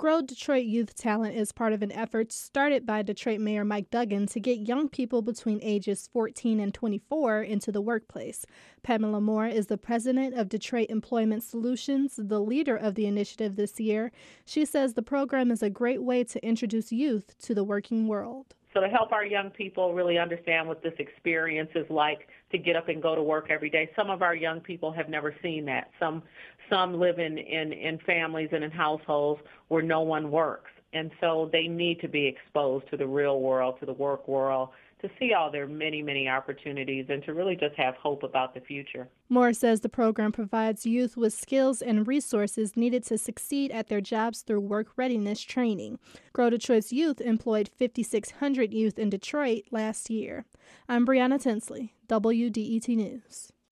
Grow Detroit Youth Talent is part of an effort started by Detroit Mayor Mike Duggan to get young people between ages 14 and 24 into the workplace. Pamela Moore is the president of Detroit Employment Solutions, the leader of the initiative this year. She says the program is a great way to introduce youth to the working world. So to help our young people really understand what this experience is like to get up and go to work every day. Some of our young people have never seen that. Some some live in, in, in families and in households where no one works. And so they need to be exposed to the real world, to the work world, to see all their many, many opportunities and to really just have hope about the future. Moore says the program provides youth with skills and resources needed to succeed at their jobs through work readiness training. Grow to Detroit's youth employed 5,600 youth in Detroit last year. I'm Brianna Tinsley, WDET News.